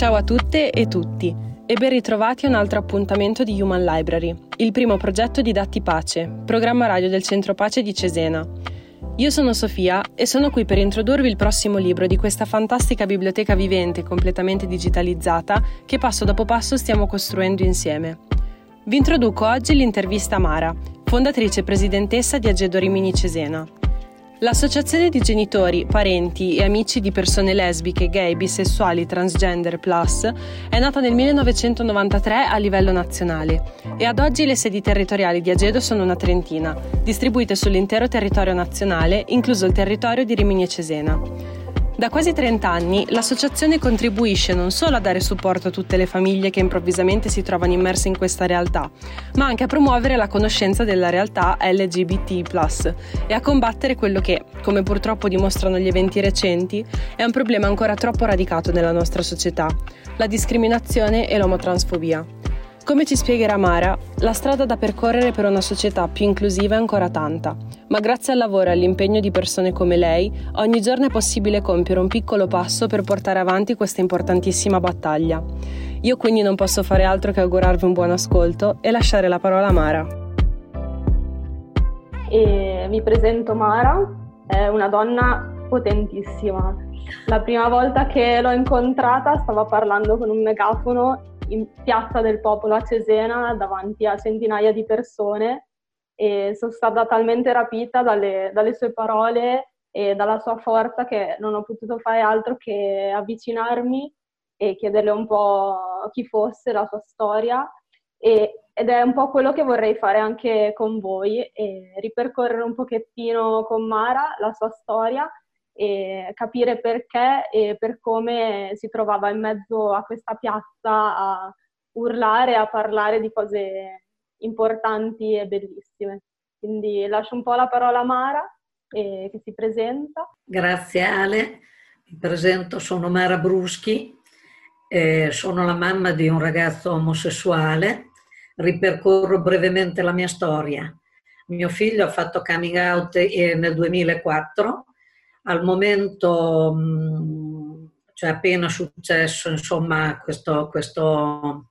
Ciao a tutte e tutti e ben ritrovati a un altro appuntamento di Human Library, il primo progetto di Datti Pace, programma radio del Centro Pace di Cesena. Io sono Sofia e sono qui per introdurvi il prossimo libro di questa fantastica biblioteca vivente completamente digitalizzata che passo dopo passo stiamo costruendo insieme. Vi introduco oggi l'intervista a Mara, fondatrice e presidentessa di Agedo Rimini Cesena. L'associazione di genitori, parenti e amici di persone lesbiche, gay, bisessuali, transgender, plus è nata nel 1993 a livello nazionale e ad oggi le sedi territoriali di Agedo sono una trentina, distribuite sull'intero territorio nazionale, incluso il territorio di Rimini e Cesena. Da quasi 30 anni l'associazione contribuisce non solo a dare supporto a tutte le famiglie che improvvisamente si trovano immerse in questa realtà, ma anche a promuovere la conoscenza della realtà LGBT e a combattere quello che, come purtroppo dimostrano gli eventi recenti, è un problema ancora troppo radicato nella nostra società, la discriminazione e l'omotransfobia. Come ci spiegherà Mara, la strada da percorrere per una società più inclusiva è ancora tanta, ma grazie al lavoro e all'impegno di persone come lei, ogni giorno è possibile compiere un piccolo passo per portare avanti questa importantissima battaglia. Io quindi non posso fare altro che augurarvi un buon ascolto e lasciare la parola a Mara. E vi presento Mara, è una donna potentissima. La prima volta che l'ho incontrata stava parlando con un megafono in piazza del popolo a Cesena davanti a centinaia di persone e sono stata talmente rapita dalle, dalle sue parole e dalla sua forza che non ho potuto fare altro che avvicinarmi e chiederle un po' chi fosse, la sua storia. E, ed è un po' quello che vorrei fare anche con voi, ripercorrere un pochettino con Mara la sua storia e capire perché e per come si trovava in mezzo a questa piazza a urlare, a parlare di cose importanti e bellissime. Quindi lascio un po' la parola a Mara eh, che si presenta. Grazie Ale, mi presento, sono Mara Bruschi, eh, sono la mamma di un ragazzo omosessuale, ripercorro brevemente la mia storia. Mio figlio ha fatto coming out eh, nel 2004 al momento, cioè appena successo, insomma, questo, questo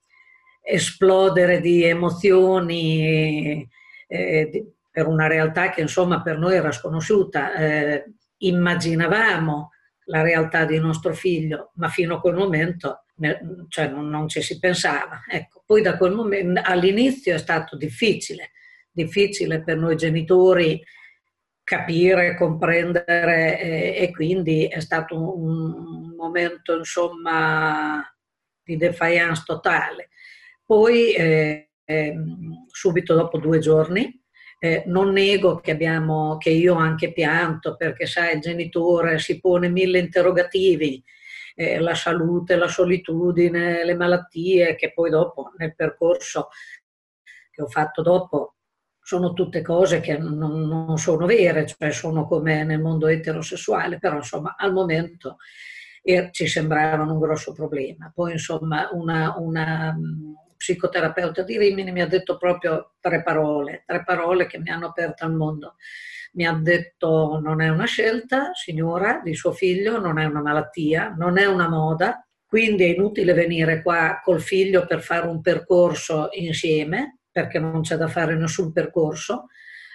esplodere di emozioni eh, di, per una realtà che insomma per noi era sconosciuta. Eh, immaginavamo la realtà di nostro figlio, ma fino a quel momento cioè, non, non, ci si pensava. Ecco, poi da quel momento all'inizio è stato difficile, difficile per noi genitori capire, comprendere e, e quindi è stato un, momento insomma di defiance totale. Poi eh, eh, subito dopo due giorni eh, non nego che, abbiamo, che io anche pianto perché sai il genitore si pone mille interrogativi, eh, la salute, la solitudine, le malattie che poi dopo nel percorso che ho fatto dopo sono tutte cose che non, non, sono vere, cioè sono come nel mondo eterosessuale, però insomma al momento eh, ci sembravano un grosso problema. Poi insomma una, una um, psicoterapeuta di Rimini mi ha detto proprio tre parole, tre parole che mi hanno aperto al mondo. Mi ha detto non è una scelta, signora, di suo figlio, non è una malattia, non è una moda, quindi è inutile venire qua col figlio per fare un percorso insieme, perché non c'è da fare nessun percorso.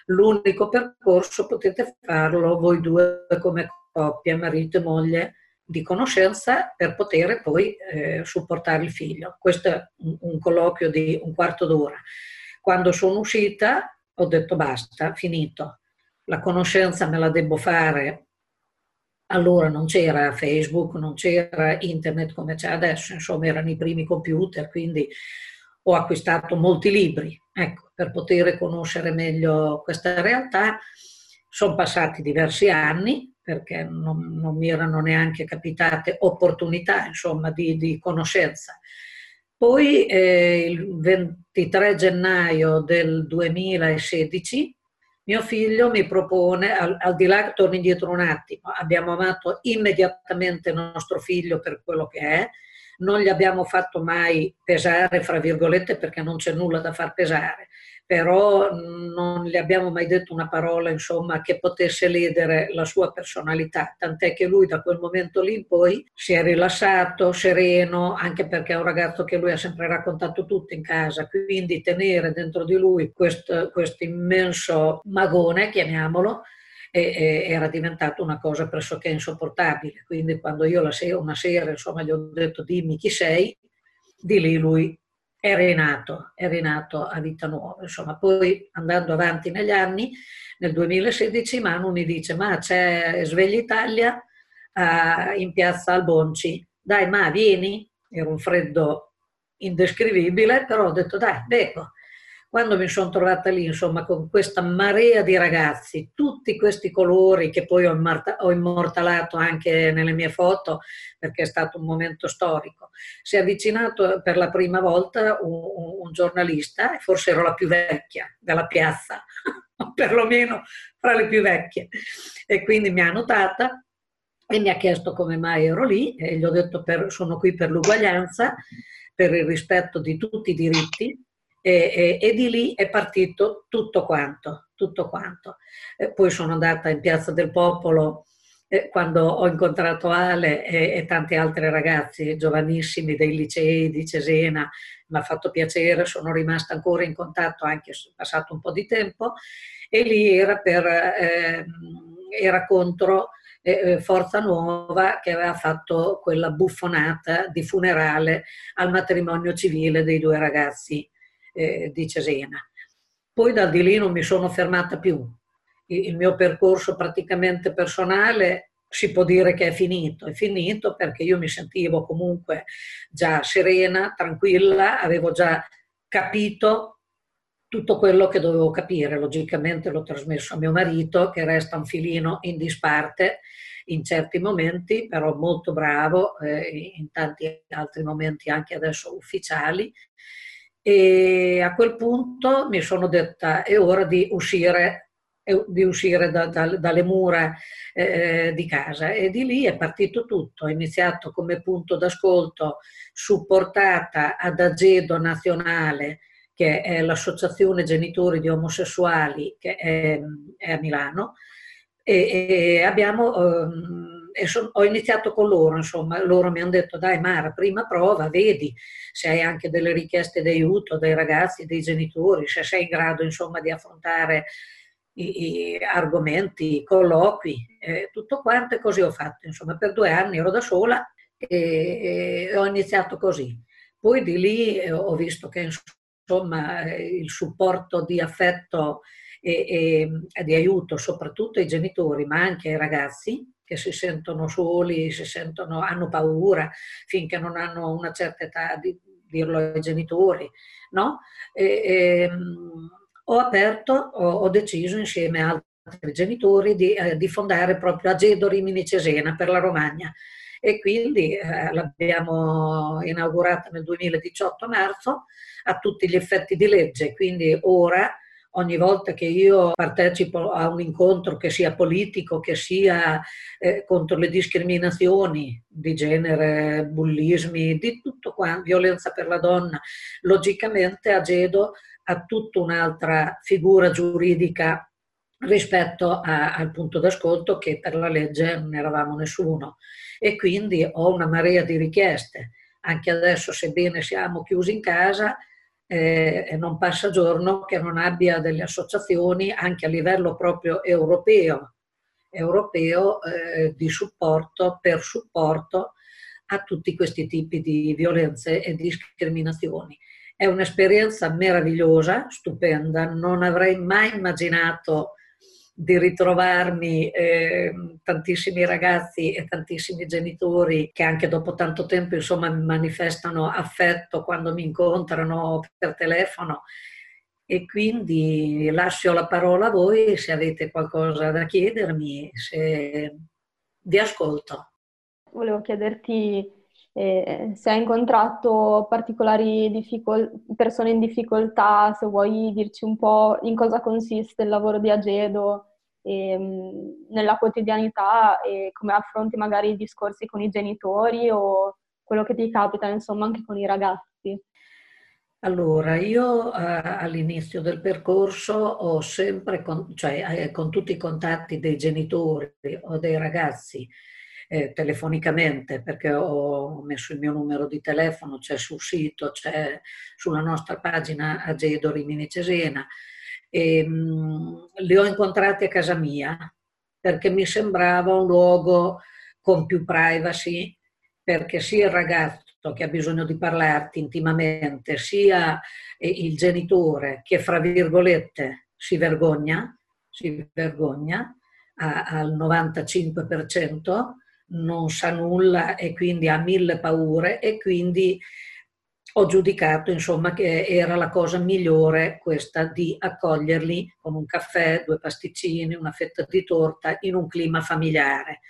L'unico percorso potete farlo voi due come coppia, marito e moglie, di conoscenza per poter poi eh, supportare il figlio. Questo è un, un colloquio di un quarto d'ora. Quando sono uscita ho detto basta, finito. La conoscenza me la devo fare. Allora non c'era Facebook, non c'era internet come c'è adesso, insomma erano i primi computer, quindi ho acquistato molti libri ecco, per poter conoscere meglio questa realtà. Sono passati diversi anni perché non, non mi erano neanche capitate opportunità insomma, di, di conoscenza. Poi eh, il 23 gennaio del 2016 mio figlio mi propone, al, al, di là, torno indietro un attimo, abbiamo amato immediatamente nostro figlio per quello che è, non gli abbiamo fatto mai pesare, fra virgolette, perché non c'è nulla da far pesare, però non gli abbiamo mai detto una parola, insomma, che potesse ledere la sua personalità, tant'è che lui da quel momento lì in poi si è rilassato, sereno, anche perché è un ragazzo che lui ha sempre raccontato tutto in casa, quindi tenere dentro di lui questo, questo immenso magone, chiamiamolo, era diventato una cosa pressoché insopportabile. Quindi quando io sera, una sera insomma, gli ho detto dimmi chi sei, di lì lui è rinato, è rinato a vita nuova. Insomma, poi andando avanti negli anni, nel 2016 Manu mi dice ma c'è Sveglia Italia uh, in piazza Albonci, dai ma vieni, era un freddo indescrivibile, però ho detto dai, becco. Quando mi sono trovata lì, insomma, con questa marea di ragazzi, tutti questi colori che poi ho, ho immortalato anche nelle mie foto, perché è stato un momento storico, si è avvicinato per la prima volta un, un giornalista, forse ero la più vecchia della piazza, perlomeno fra le più vecchie, e quindi mi ha notata e mi ha chiesto come mai ero lì e gli ho detto per, sono qui per l'uguaglianza, per il rispetto di tutti i diritti e, e, e, di lì è partito tutto quanto, tutto quanto. Eh, poi sono andata in Piazza del Popolo eh, quando ho incontrato Ale e, e, tanti altri ragazzi giovanissimi dei licei di Cesena, mi ha fatto piacere, sono rimasta ancora in contatto anche se è passato un po' di tempo e lì era, per, eh, era contro eh, Forza Nuova che aveva fatto quella buffonata di funerale al matrimonio civile dei due ragazzi eh, di Cesena. Poi da di lì non mi sono fermata più. Il mio percorso praticamente personale si può dire che è finito. È finito perché io mi sentivo comunque già serena, tranquilla, avevo già capito tutto quello che dovevo capire. Logicamente l'ho trasmesso a mio marito, che resta un filino in disparte in certi momenti, però molto bravo, eh, in tanti altri momenti anche adesso ufficiali. E a quel punto mi sono detta è ora di uscire, di uscire da, da, dalle mura eh, di casa e di lì è partito tutto. Ho iniziato come punto d'ascolto supportata ad Agedo Nazionale, che è l'associazione genitori di omosessuali che è, è a Milano, e, e abbiamo... Um, son, ho iniziato con loro, insomma, loro mi hanno detto dai Mara, prima prova, vedi se hai anche delle richieste di aiuto dai ragazzi, dei genitori, se sei in grado insomma di affrontare i, i argomenti, i colloqui, eh, tutto quanto e così ho fatto, insomma, per due anni ero da sola e, e ho iniziato così. Poi di lì eh, ho visto che insomma il supporto di affetto e, e di aiuto soprattutto ai genitori ma anche ai ragazzi che si sentono soli, si sentono, hanno paura finché non hanno una certa età di dirlo ai genitori, no? E, e, ehm, ho aperto, ho, ho, deciso insieme a altri genitori di, eh, di fondare proprio Agedo Rimini Cesena per la Romagna e quindi eh, l'abbiamo inaugurata nel 2018 a marzo a tutti gli effetti di legge, quindi ora ogni volta che io partecipo a un incontro che sia politico, che sia eh, contro le discriminazioni di genere, bullismi, di tutto qua, violenza per la donna, logicamente Agedo ha tutta un'altra figura giuridica rispetto a, al punto d'ascolto che per la legge non eravamo nessuno e quindi ho una marea di richieste. Anche adesso, sebbene siamo chiusi in casa, eh, non passa giorno che non abbia delle associazioni anche a livello proprio europeo, europeo eh, di supporto, per supporto a tutti questi tipi di violenze e discriminazioni. È un'esperienza meravigliosa, stupenda, non avrei mai immaginato di ritrovarmi eh, tantissimi ragazzi e tantissimi genitori che anche dopo tanto tempo insomma mi manifestano affetto quando mi incontrano per telefono e quindi lascio la parola a voi se avete qualcosa da chiedermi, se vi ascolto. Volevo chiederti eh, se hai incontrato particolari difficol- persone in difficoltà, se vuoi dirci un po' in cosa consiste il lavoro di Agedo ehm, nella quotidianità e come affronti magari i discorsi con i genitori o quello che ti capita, insomma, anche con i ragazzi. Allora, io eh, all'inizio del percorso ho sempre, con, cioè eh, con tutti i contatti dei genitori o dei ragazzi, eh, telefonicamente, perché ho messo il mio numero di telefono, c'è sul sito, c'è sulla nostra pagina Agedo Rimini Cesena, e, mh, li ho incontrati a casa mia, perché mi sembrava un luogo con più privacy, perché sia il ragazzo che ha bisogno di parlarti intimamente, sia il genitore che, fra virgolette, si vergogna, si vergogna al 95%, non sa nulla e quindi ha mille paure e quindi ho giudicato insomma che era la cosa migliore questa di accoglierli con un caffè, due pasticcini, una fetta di torta in un clima familiare.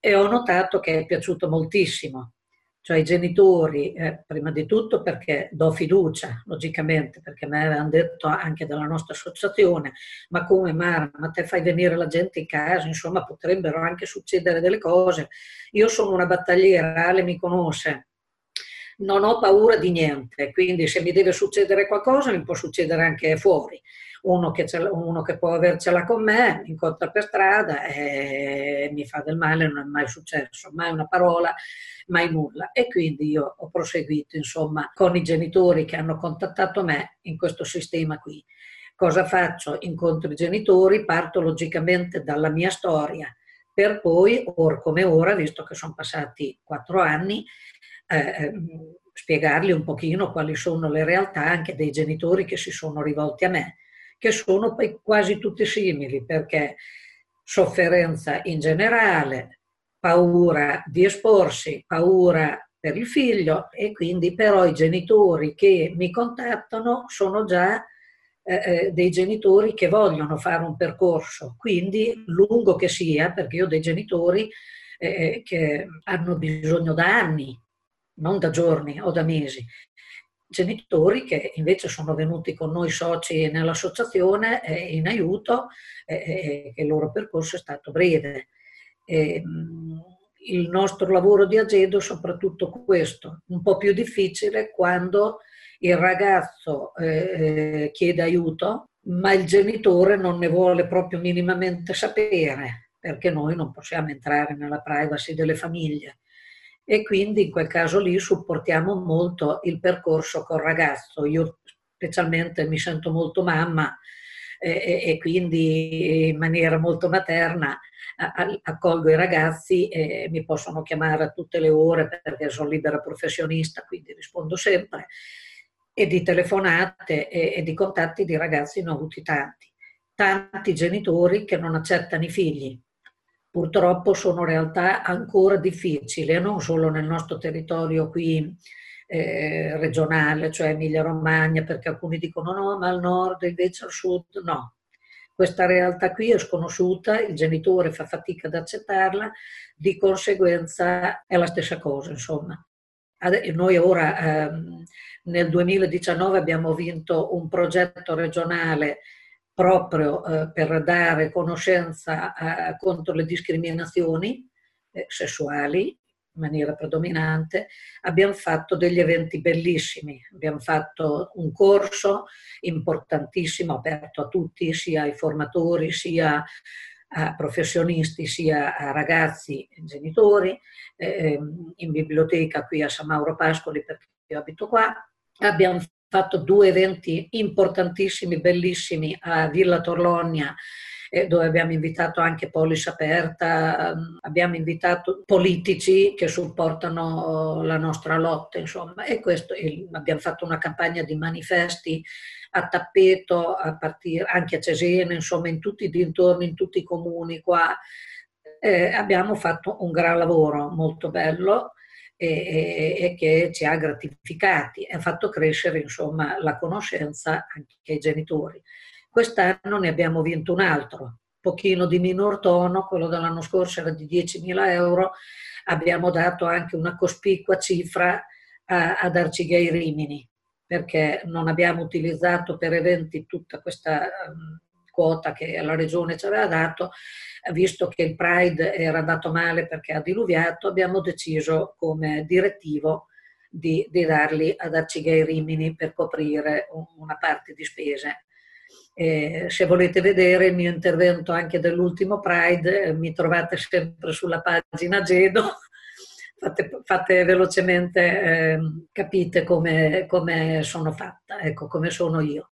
E ho notato che è piaciuto moltissimo cioè i genitori, eh, prima di tutto perché do fiducia, logicamente, perché me l'hanno detto anche dalla nostra associazione, ma come Mara, ma te fai venire la gente in casa, insomma potrebbero anche succedere delle cose. Io sono una battagliera, Ale mi conosce, non ho paura di niente, quindi se mi deve succedere qualcosa mi può succedere anche fuori. Uno che, uno che può avercela con me, mi incontra per strada e mi fa del male, non è mai successo, mai una parola, mai nulla. E quindi io ho proseguito, insomma, con i genitori che hanno contattato me in questo sistema qui. Cosa faccio? Incontro i genitori, parto logicamente dalla mia storia, per poi, or come ora, visto che sono passati quattro anni, eh, ehm, spiegargli un pochino quali sono le realtà anche dei genitori che si sono rivolti a me, che sono poi quasi tutti simili, perché sofferenza in generale, paura di esporsi, paura per il figlio e quindi però i genitori che mi contattano sono già eh, eh dei genitori che vogliono fare un percorso, quindi lungo che sia, perché io ho dei genitori eh, eh che hanno bisogno da anni non da giorni o da mesi. Genitori che invece sono venuti con noi soci nell'associazione eh, in aiuto e eh, che il loro percorso è stato breve. E, il nostro lavoro di Agedo è soprattutto questo, un po' più difficile quando il ragazzo eh, chiede aiuto, ma il genitore non ne vuole proprio minimamente sapere, perché noi non possiamo entrare nella privacy delle famiglie e quindi in quel caso lì supportiamo molto il percorso col ragazzo. Io specialmente mi sento molto mamma e, e quindi in maniera molto materna accolgo i ragazzi e mi possono chiamare a tutte le ore perché sono libera professionista, quindi rispondo sempre, e di telefonate e, e di contatti di ragazzi ne ho avuti tanti. Tanti genitori che non accettano i figli, purtroppo sono realtà ancora difficili, non solo nel nostro territorio qui eh, regionale, cioè Emilia-Romagna, perché alcuni dicono no, ma al nord invece al sud no. Questa realtà qui è sconosciuta, il genitore fa fatica ad accettarla, di conseguenza è la stessa cosa, insomma. Noi ora ehm, nel 2019 abbiamo vinto un progetto regionale proprio eh, per dare conoscenza eh, contro le discriminazioni eh, sessuali in maniera predominante, abbiamo fatto degli eventi bellissimi. Abbiamo fatto un corso importantissimo, aperto a tutti, sia ai formatori, sia a professionisti, sia a ragazzi e genitori, ehm, in biblioteca qui a San Mauro Pascoli perché io abito qua. Abbiamo fatto due eventi importantissimi, bellissimi a Villa Torlonia eh, dove abbiamo invitato anche Polis Aperta, ehm, abbiamo invitato politici che supportano la nostra lotta, insomma, e questo abbiamo fatto una campagna di manifesti a tappeto, a partire anche a Cesena, insomma, in tutti i dintorni, in tutti i comuni qua. Eh, abbiamo fatto un gran lavoro molto bello e, e, che ci ha gratificati e ha fatto crescere insomma, la conoscenza anche ai genitori. Quest'anno ne abbiamo vinto un altro, pochino di minor tono, quello dell'anno scorso era di 10.000 euro, abbiamo dato anche una cospicua cifra a, ad Arcigay Rimini, perché non abbiamo utilizzato per eventi tutta questa quota che la regione ci aveva dato, visto che il Pride era andato male perché ha diluviato, abbiamo deciso come direttivo di, di darli ad Arcigay Rimini per coprire una parte di spese. Eh, se volete vedere il mio intervento anche dell'ultimo Pride, eh, mi trovate sempre sulla pagina Gedo. Fate, fate velocemente, eh, capite come, come, sono fatta, ecco, come sono io.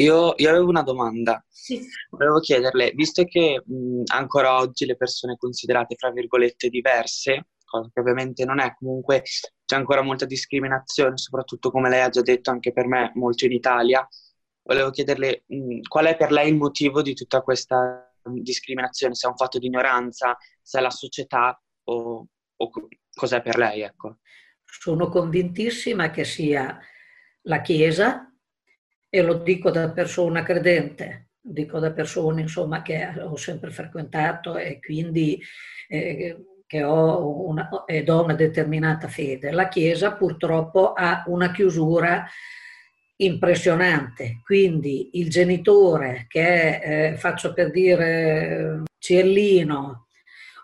Io, io avevo una domanda. Sì. Volevo chiederle, visto che mh, ancora oggi le persone considerate, fra virgolette, diverse, cosa che ovviamente non è, comunque c'è ancora molta discriminazione, soprattutto come lei ha già detto anche per me, molto in Italia. Volevo chiederle mh, qual è per lei il motivo di tutta questa discriminazione, se è un fatto di ignoranza, se è la società o, o cos'è per lei, ecco. Sono convintissima che sia la Chiesa, e lo dico da persona credente, dico da persone insomma, che ho sempre frequentato e quindi eh, che ho una, ed ho una determinata fede. La Chiesa purtroppo ha una chiusura impressionante, quindi il genitore che eh, faccio per dire, Ciellino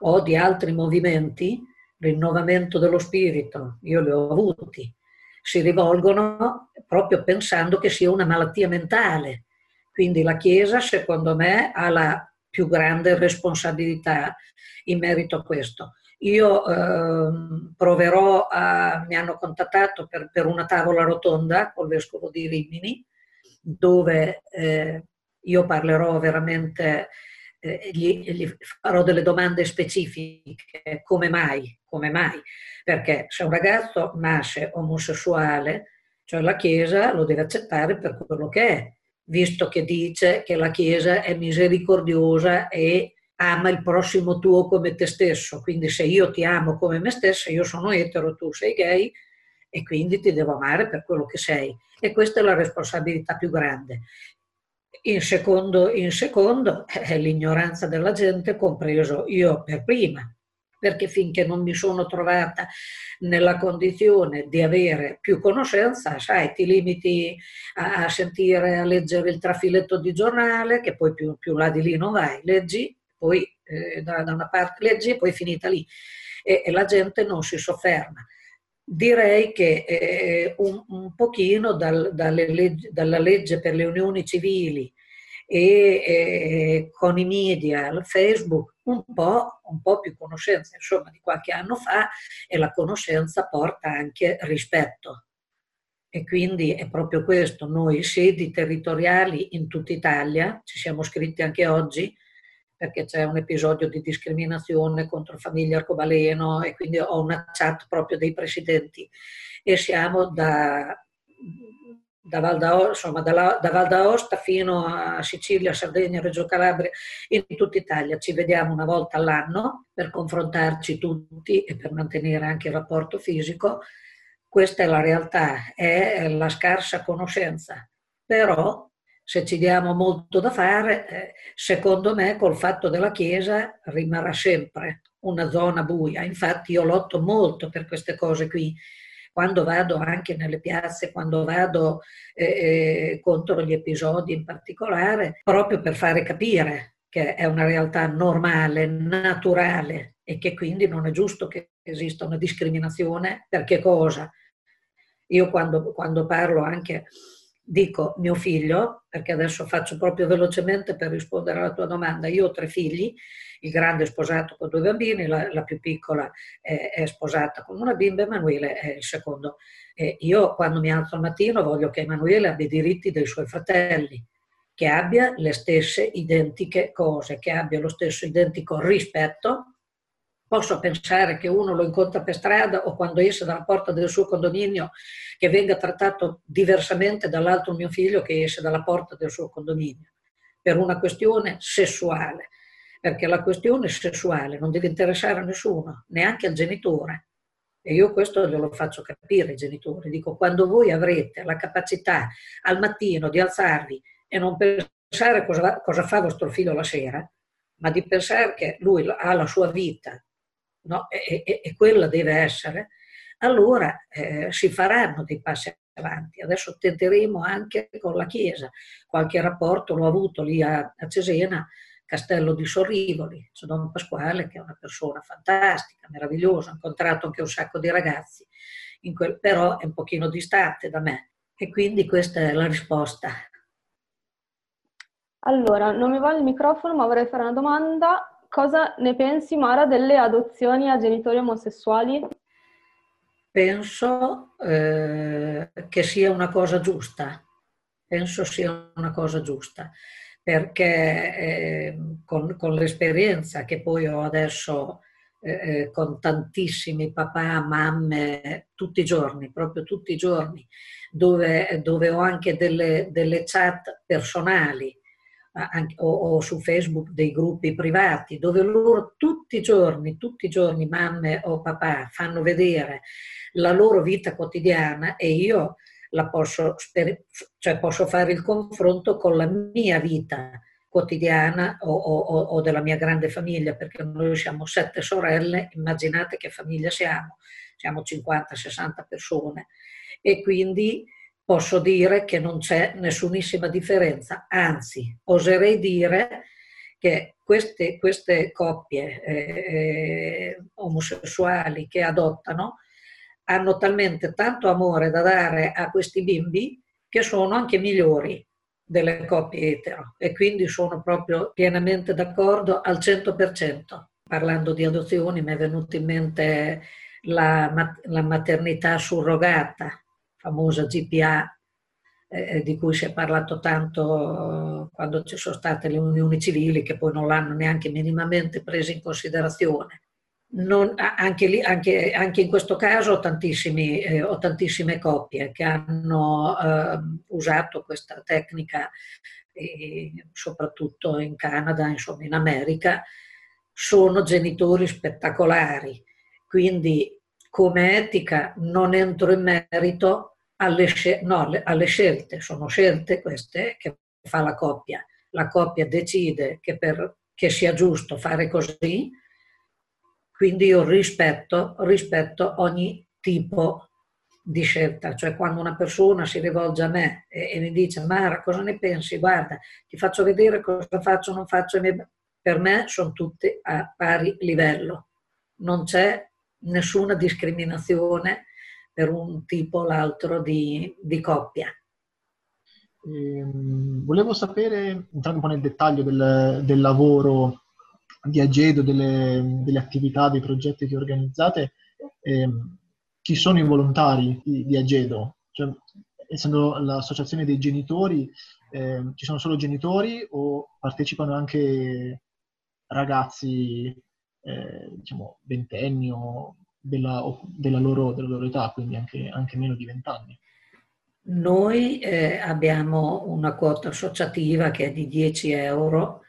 o di altri movimenti, rinnovamento dello spirito, io li ho avuti, si rivolgono proprio pensando che sia una malattia mentale. Quindi la Chiesa, secondo me, ha la più grande responsabilità in merito a questo. Io eh, proverò a, mi hanno contattato per, per, una tavola rotonda col vescovo di Rimini, dove eh, io parlerò veramente, eh, gli, gli, farò delle domande specifiche, come mai, come mai? Perché se un ragazzo nasce omosessuale, cioè la Chiesa lo deve accettare per quello che è, visto che dice che la Chiesa è misericordiosa e ama il prossimo tuo come te stesso. Quindi se io ti amo come me stessa, io sono etero, tu sei gay e quindi ti devo amare per quello che sei. E questa è la responsabilità più grande. In secondo, in secondo è l'ignoranza della gente, compreso io per prima, perché finché non mi sono trovata nella condizione di avere più conoscenza, sai, ti limiti a, sentire, a leggere il trafiletto di giornale, che poi più, più là di lì non vai, leggi poi eh, da, da, una parte leggi e poi finita lì. E, e, la gente non si sofferma. Direi che eh, un, un, pochino dal, legge, dalla legge per le unioni civili e eh, con i media, Facebook, un po', un po' più conoscenza, insomma, di qualche anno fa e la conoscenza porta anche rispetto. E quindi è proprio questo, noi sedi territoriali in tutta Italia, ci siamo scritti anche oggi, perché c'è un episodio di discriminazione contro famiglia arcobaleno e quindi ho una chat proprio dei presidenti e siamo da, da Val d'Aosta, da Val d'Aosta fino a Sicilia, Sardegna, Reggio Calabria, in tutta Italia. Ci vediamo una volta all'anno per confrontarci tutti e per mantenere anche il rapporto fisico. Questa è la realtà, è la scarsa conoscenza. Però se ci diamo molto da fare, eh, secondo me col fatto della Chiesa rimarrà sempre una zona buia. Infatti io lotto molto per queste cose qui. Quando vado anche nelle piazze, quando vado eh, eh, contro gli episodi in particolare, proprio per fare capire che è una realtà normale, naturale e che quindi non è giusto che esista una discriminazione. Per che cosa? Io quando, quando parlo anche dico mio figlio, perché adesso faccio proprio velocemente per rispondere alla tua domanda, io ho tre figli, il grande è sposato con due bambini, la, la più piccola è, è, sposata con una bimba, Emanuele è il secondo. E io quando mi alzo al mattino voglio che Emanuele abbia i diritti dei suoi fratelli, che abbia le stesse identiche cose, che abbia lo stesso identico rispetto posso pensare che uno lo incontra per strada o quando esce dalla porta del suo condominio che venga trattato diversamente dall'altro mio figlio che esce dalla porta del suo condominio, per una questione sessuale, perché la questione sessuale non deve interessare a nessuno, neanche al genitore. E io questo glielo faccio capire ai genitori. Dico, quando voi avrete la capacità al mattino di alzarvi e non pensare cosa, cosa fa vostro figlio la sera, ma di pensare che lui ha la sua vita no? e, e, e, quella deve essere, allora eh, si faranno dei passi avanti. Adesso tenteremo anche con la Chiesa. Qualche rapporto l'ho avuto lì a, a Cesena, Castello di Sorrivoli, c'è Don Pasquale che è una persona fantastica, meravigliosa, ho incontrato anche un sacco di ragazzi, quel, però è un pochino distante da me e quindi questa è la risposta. Allora, non mi va il microfono ma vorrei fare una domanda. Cosa ne pensi Mara delle adozioni a genitori omosessuali? Penso eh, che sia una cosa giusta, penso sia una cosa giusta perché eh, con, con, l'esperienza che poi ho adesso eh, eh, con tantissimi papà, mamme, tutti i giorni, proprio tutti i giorni, dove, dove ho anche delle, delle chat personali anche, o, o, su Facebook dei gruppi privati, dove loro tutti i giorni, tutti i giorni, mamme o papà, fanno vedere la loro vita quotidiana e io posso, cioè posso fare il confronto con la mia vita quotidiana o, o, o, della mia grande famiglia, perché noi siamo sette sorelle, immaginate che famiglia siamo, siamo 50-60 persone. E quindi posso dire che non c'è nessunissima differenza, anzi oserei dire che queste, queste coppie eh, eh omosessuali che adottano hanno talmente tanto amore da dare a questi bimbi che sono anche migliori delle coppie etero e quindi sono proprio pienamente d'accordo al 100%. Parlando di adozioni mi è venuta in mente la, la maternità surrogata, famosa GPA, eh, di cui si è parlato tanto quando ci sono state le unioni civili che poi non l'hanno neanche minimamente presa in considerazione non, anche, lì, anche, anche, in questo caso ho, eh, ho tantissime coppie che hanno eh, usato questa tecnica, eh, soprattutto in Canada, insomma in America, sono genitori spettacolari. Quindi come etica non entro in merito alle, no, alle scelte, sono scelte queste che fa la coppia. La coppia decide che, per, che sia giusto fare così, quindi io rispetto, rispetto ogni tipo di scelta, cioè quando una persona si rivolge a me e, e mi dice Mara cosa ne pensi? Guarda, ti faccio vedere cosa faccio, non faccio, per me sono tutti a pari livello, non c'è nessuna discriminazione per un tipo o l'altro di, di coppia. Eh, volevo sapere, entrando un po' nel dettaglio del, del lavoro di Agedo, delle, delle, attività, dei progetti che organizzate, eh, chi sono i volontari di, di Agedo? Cioè, essendo l'associazione dei genitori, eh, ci sono solo genitori o partecipano anche ragazzi, eh, diciamo, ventenni o della, della, loro, della, loro, età, quindi anche, anche meno di vent'anni? Noi eh, abbiamo una quota associativa che è di 10 euro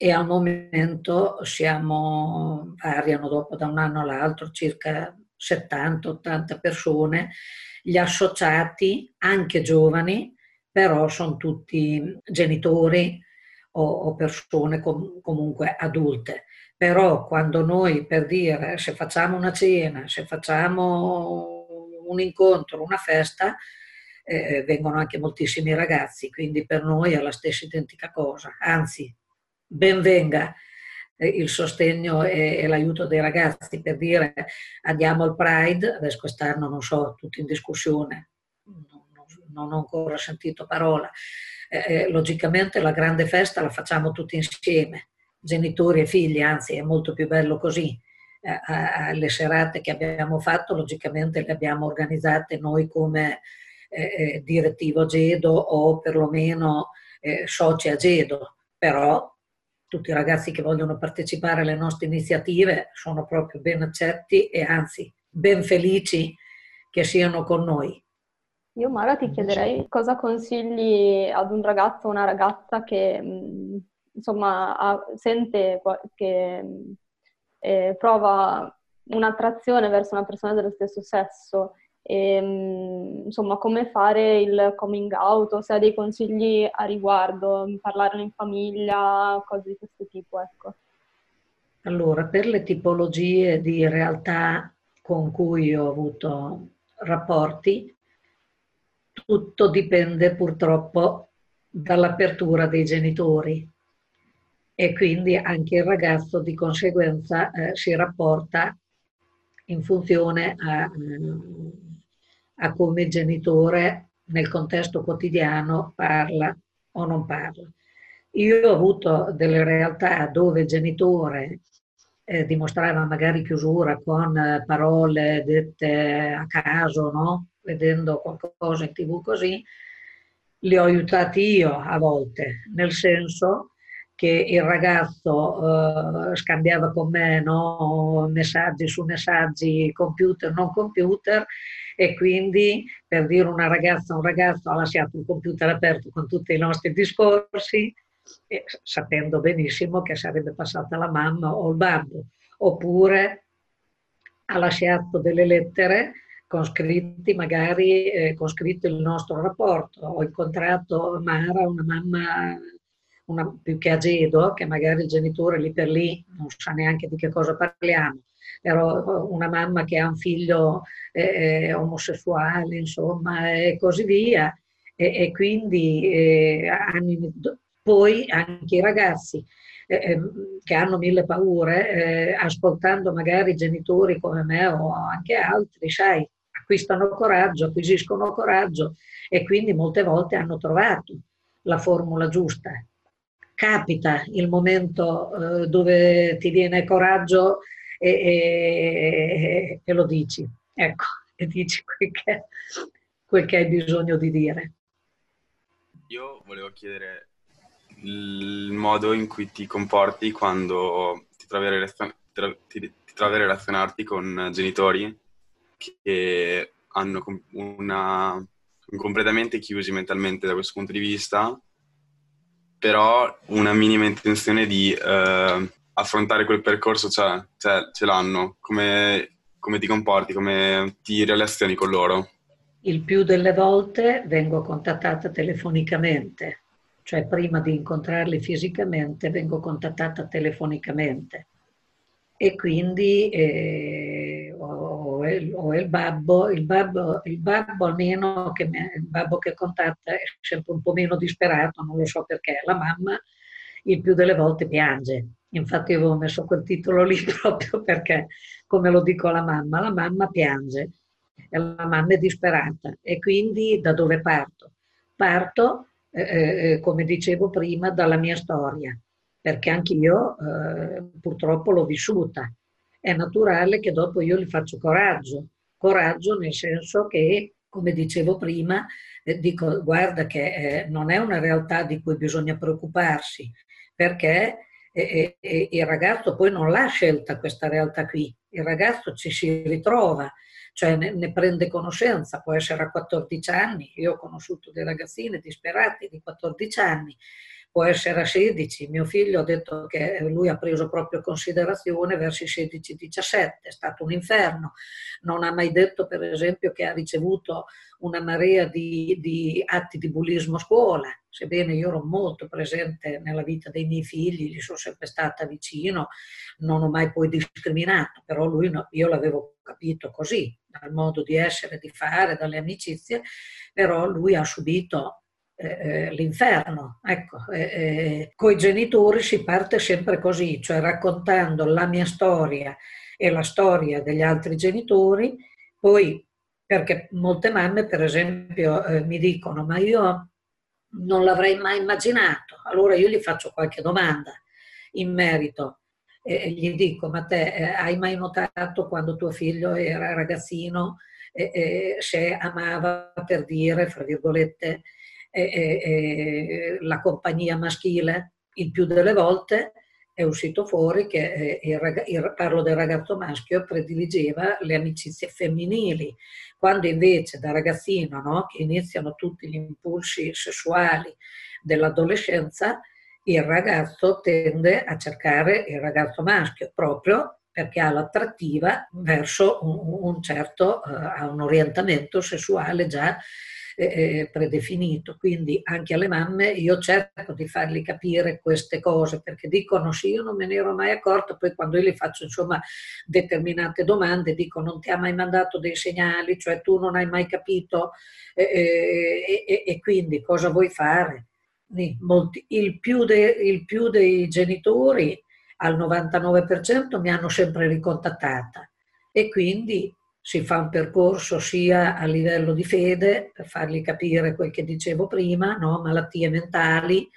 e al momento siamo, variano dopo da un anno all'altro, circa 70-80 persone, gli associati, anche giovani, però sono tutti genitori o, o persone com, comunque adulte. Però quando noi, per dire, se facciamo una cena, se facciamo un incontro, una festa, eh, vengono anche moltissimi ragazzi, quindi per noi è la stessa identica cosa, anzi benvenga eh, il sostegno e, l'aiuto dei ragazzi per dire andiamo al Pride, adesso quest'anno non so, tutti in discussione, non, ho ancora sentito parola. Eh, eh, logicamente la grande festa la facciamo tutti insieme, genitori e figli, anzi è molto più bello così. Eh, le serate che abbiamo fatto logicamente le abbiamo organizzate noi come eh, direttivo Gedo o perlomeno soci a Gedo, però tutti i ragazzi che vogliono partecipare alle nostre iniziative sono proprio ben accetti e anzi ben felici che siano con noi. Io Mara ti chiederei cosa consigli ad un ragazzo o una ragazza che mm, insomma ha, sente che eh, prova un'attrazione verso una persona dello stesso sesso e, ehm, insomma come fare il coming out, se ha dei consigli a riguardo, parlarne in famiglia, cose di questo tipo, ecco. Allora, per le tipologie di realtà con cui ho avuto rapporti, tutto dipende purtroppo dall'apertura dei genitori e quindi anche il ragazzo di conseguenza eh, si rapporta in funzione a, a come il genitore nel contesto quotidiano parla o non parla. Io ho avuto delle realtà dove il genitore eh, dimostrava magari chiusura con eh, parole dette a caso, no? vedendo qualcosa in tv così, li ho aiutati io a volte, nel senso che il ragazzo eh, scambiava con me no? messaggi su messaggi, computer, non computer, e quindi per dire una ragazza un ragazzo ha lasciato il computer aperto con tutti i nostri discorsi, e sapendo benissimo che sarebbe passata la mamma o il babbo, oppure ha lasciato delle lettere con scritti magari eh, con scritto il nostro rapporto. Ho incontrato Mara, una mamma una, più che agedo, che magari il genitore lì per lì non sa neanche di che cosa parliamo, però una mamma che ha un figlio eh, eh omosessuale, insomma, e così via. E, e quindi eh, anni, poi anche i ragazzi eh, ehm, che hanno mille paure, eh, ascoltando magari genitori come me o anche altri, sai, acquistano coraggio, acquisiscono coraggio e quindi molte volte hanno trovato la formula giusta. Capita il momento eh, dove ti viene coraggio e, e, e, lo dici, ecco, e dici quel che, quel che hai bisogno di dire. Io volevo chiedere il modo in cui ti comporti quando ti trovi a, relazio- ti, ti trovi a relazionarti con genitori che hanno una, completamente chiusi mentalmente da questo punto di vista, però una minima intenzione di eh, affrontare quel percorso cioè, cioè, ce l'hanno. Come, come ti comporti, come ti relazioni con loro? Il più delle volte vengo contattata telefonicamente cioè prima di incontrarli fisicamente vengo contattata telefonicamente e quindi eh, ho, il, ho, il, babbo, il babbo, il babbo almeno che me, il babbo che contatta è sempre un po' meno disperato, non lo so perché, la mamma il più delle volte piange. Infatti avevo messo quel titolo lì proprio perché, come lo dico alla mamma, la mamma piange e la mamma è disperata. E quindi da dove parto? Parto eh, eh, eh, come dicevo prima, dalla mia storia, perché anche io eh, purtroppo l'ho vissuta. È naturale che dopo io gli faccio coraggio, coraggio nel senso che, come dicevo prima, eh, dico guarda che eh, non è una realtà di cui bisogna preoccuparsi, perché il ragazzo poi non l'ha scelta questa realtà qui, il ragazzo ci si ritrova, cioè ne, ne, prende conoscenza, può essere a 14 anni, io ho conosciuto dei ragazzini disperati di 14 anni, può essere a 16, mio figlio ha detto che lui ha preso proprio considerazione verso i 16-17, è stato un inferno, non ha mai detto per esempio che ha ricevuto una marea di, di atti di bullismo a scuola, sebbene io ero molto presente nella vita dei miei figli, gli sono sempre stata vicino, non ho mai poi discriminato, però lui no, io l'avevo capito così, dal modo di essere, di fare, dalle amicizie, però lui ha subito eh, eh l'inferno. Ecco, eh, eh, con i genitori si parte sempre così, cioè raccontando la mia storia e la storia degli altri genitori, poi perché molte mamme, per esempio, eh, mi dicono ma io non l'avrei mai immaginato, allora io gli faccio qualche domanda in merito e gli dico, ma te eh, hai mai notato quando tuo figlio era ragazzino eh, eh, se amava per dire, fra virgolette, la compagnia maschile? Il più delle volte è uscito fuori che il, il, parlo del ragazzo maschio, prediligeva le amicizie femminili, quando invece da ragazzino, no, che iniziano tutti gli impulsi sessuali dell'adolescenza, il ragazzo tende a cercare il ragazzo maschio proprio perché ha l'attrattiva verso un, un certo, uh, un orientamento sessuale già eh, predefinito. Quindi anche alle mamme io cerco di fargli capire queste cose perché dicono sì, io non me ne ero mai accorto, poi quando io gli faccio insomma determinate domande dico non ti ha mai mandato dei segnali, cioè tu non hai mai capito eh, e, e quindi cosa vuoi fare? Molti, il, più de, il più dei genitori al 99% mi hanno sempre ricontattata e quindi si fa un percorso sia a livello di fede per fargli capire quel che dicevo prima, no? malattie mentali,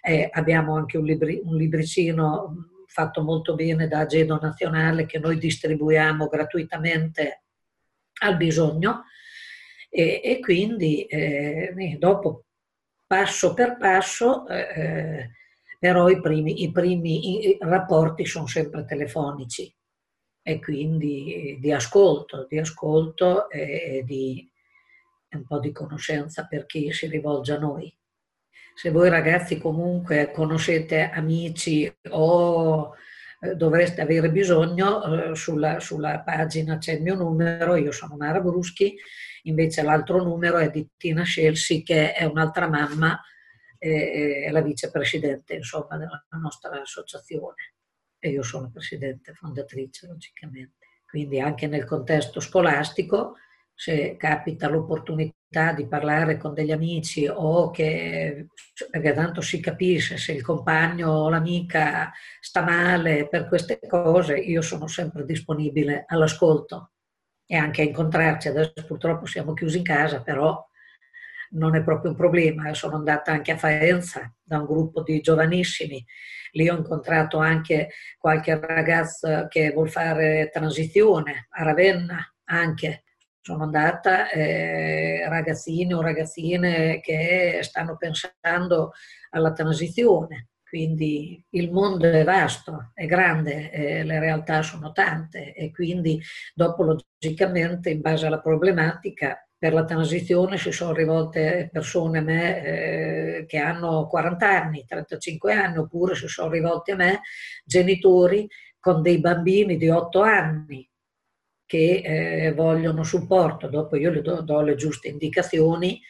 eh, abbiamo anche un, libri, un, libricino fatto molto bene da Agedo Nazionale che noi distribuiamo gratuitamente al bisogno e, e quindi eh, dopo passo per passo eh, però i primi, i primi rapporti sono sempre telefonici e quindi di ascolto, di ascolto e di un po' di conoscenza per chi si rivolge a noi. Se voi ragazzi comunque conoscete amici o eh, dovreste avere bisogno, eh, sulla, sulla, pagina c'è il mio numero, io sono Mara Bruschi, invece l'altro numero è di Tina Scelsi che è un'altra mamma è la vicepresidente insomma, della nostra associazione e io sono presidente fondatrice logicamente. Quindi anche nel contesto scolastico, se capita l'opportunità di parlare con degli amici o che, perché tanto si capisce se il compagno o l'amica sta male per queste cose, io sono sempre disponibile all'ascolto e anche a incontrarci. Adesso purtroppo siamo chiusi in casa, però non è proprio un problema. Sono andata anche a Faenza da un gruppo di giovanissimi, lì ho incontrato anche qualche ragazzo che vuol fare transizione, a Ravenna anche. Sono andata, eh, ragazzini o ragazzine che stanno pensando alla transizione. Quindi il mondo è vasto, è grande, eh, le realtà sono tante e quindi dopo logicamente in base alla problematica per la transizione si sono rivolte persone a me eh, che hanno 40 anni, 35 anni, oppure si sono rivolti a me genitori con dei bambini di 8 anni che eh, vogliono supporto. Dopo io le do, do le giuste indicazioni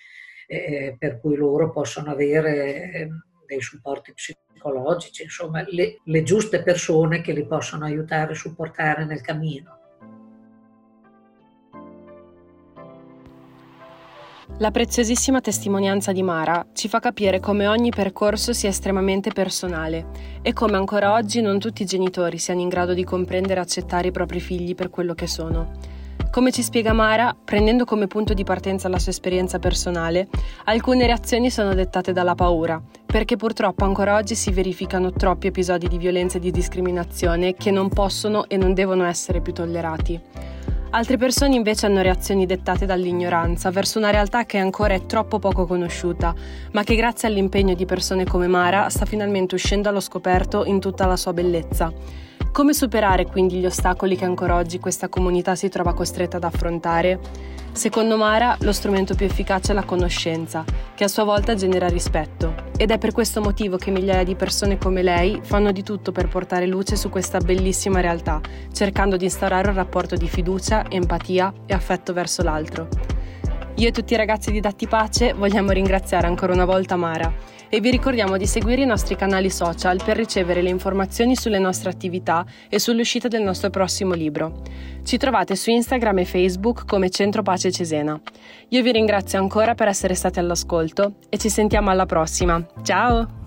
eh, per cui loro possono avere ehm, dei supporti psicologici, insomma le, le giuste persone che li possono aiutare e supportare nel cammino. La preziosissima testimonianza di Mara ci fa capire come ogni percorso sia estremamente personale e come ancora oggi non tutti i genitori siano in grado di comprendere e accettare i propri figli per quello che sono. Come ci spiega Mara, prendendo come punto di partenza la sua esperienza personale, alcune reazioni sono dettate dalla paura, perché purtroppo ancora oggi si verificano troppi episodi di violenza e di discriminazione che non possono e non devono essere più tollerati. Altre persone invece hanno reazioni dettate dall'ignoranza verso una realtà che ancora è troppo poco conosciuta, ma che grazie all'impegno di persone come Mara sta finalmente uscendo allo scoperto in tutta la sua bellezza. Come superare quindi gli ostacoli che ancora oggi questa comunità si trova costretta ad affrontare? Secondo Mara, lo strumento più efficace è la conoscenza, che a sua volta genera rispetto. Ed è per questo motivo che migliaia di persone come lei fanno di tutto per portare luce su questa bellissima realtà, cercando di instaurare un rapporto di fiducia, empatia e affetto verso l'altro. Io e tutti i ragazzi di Datti Pace vogliamo ringraziare ancora una volta Mara e vi ricordiamo di seguire i nostri canali social per ricevere le informazioni sulle nostre attività e sull'uscita del nostro prossimo libro. Ci trovate su Instagram e Facebook come Centro Pace Cesena. Io vi ringrazio ancora per essere stati all'ascolto e ci sentiamo alla prossima. Ciao!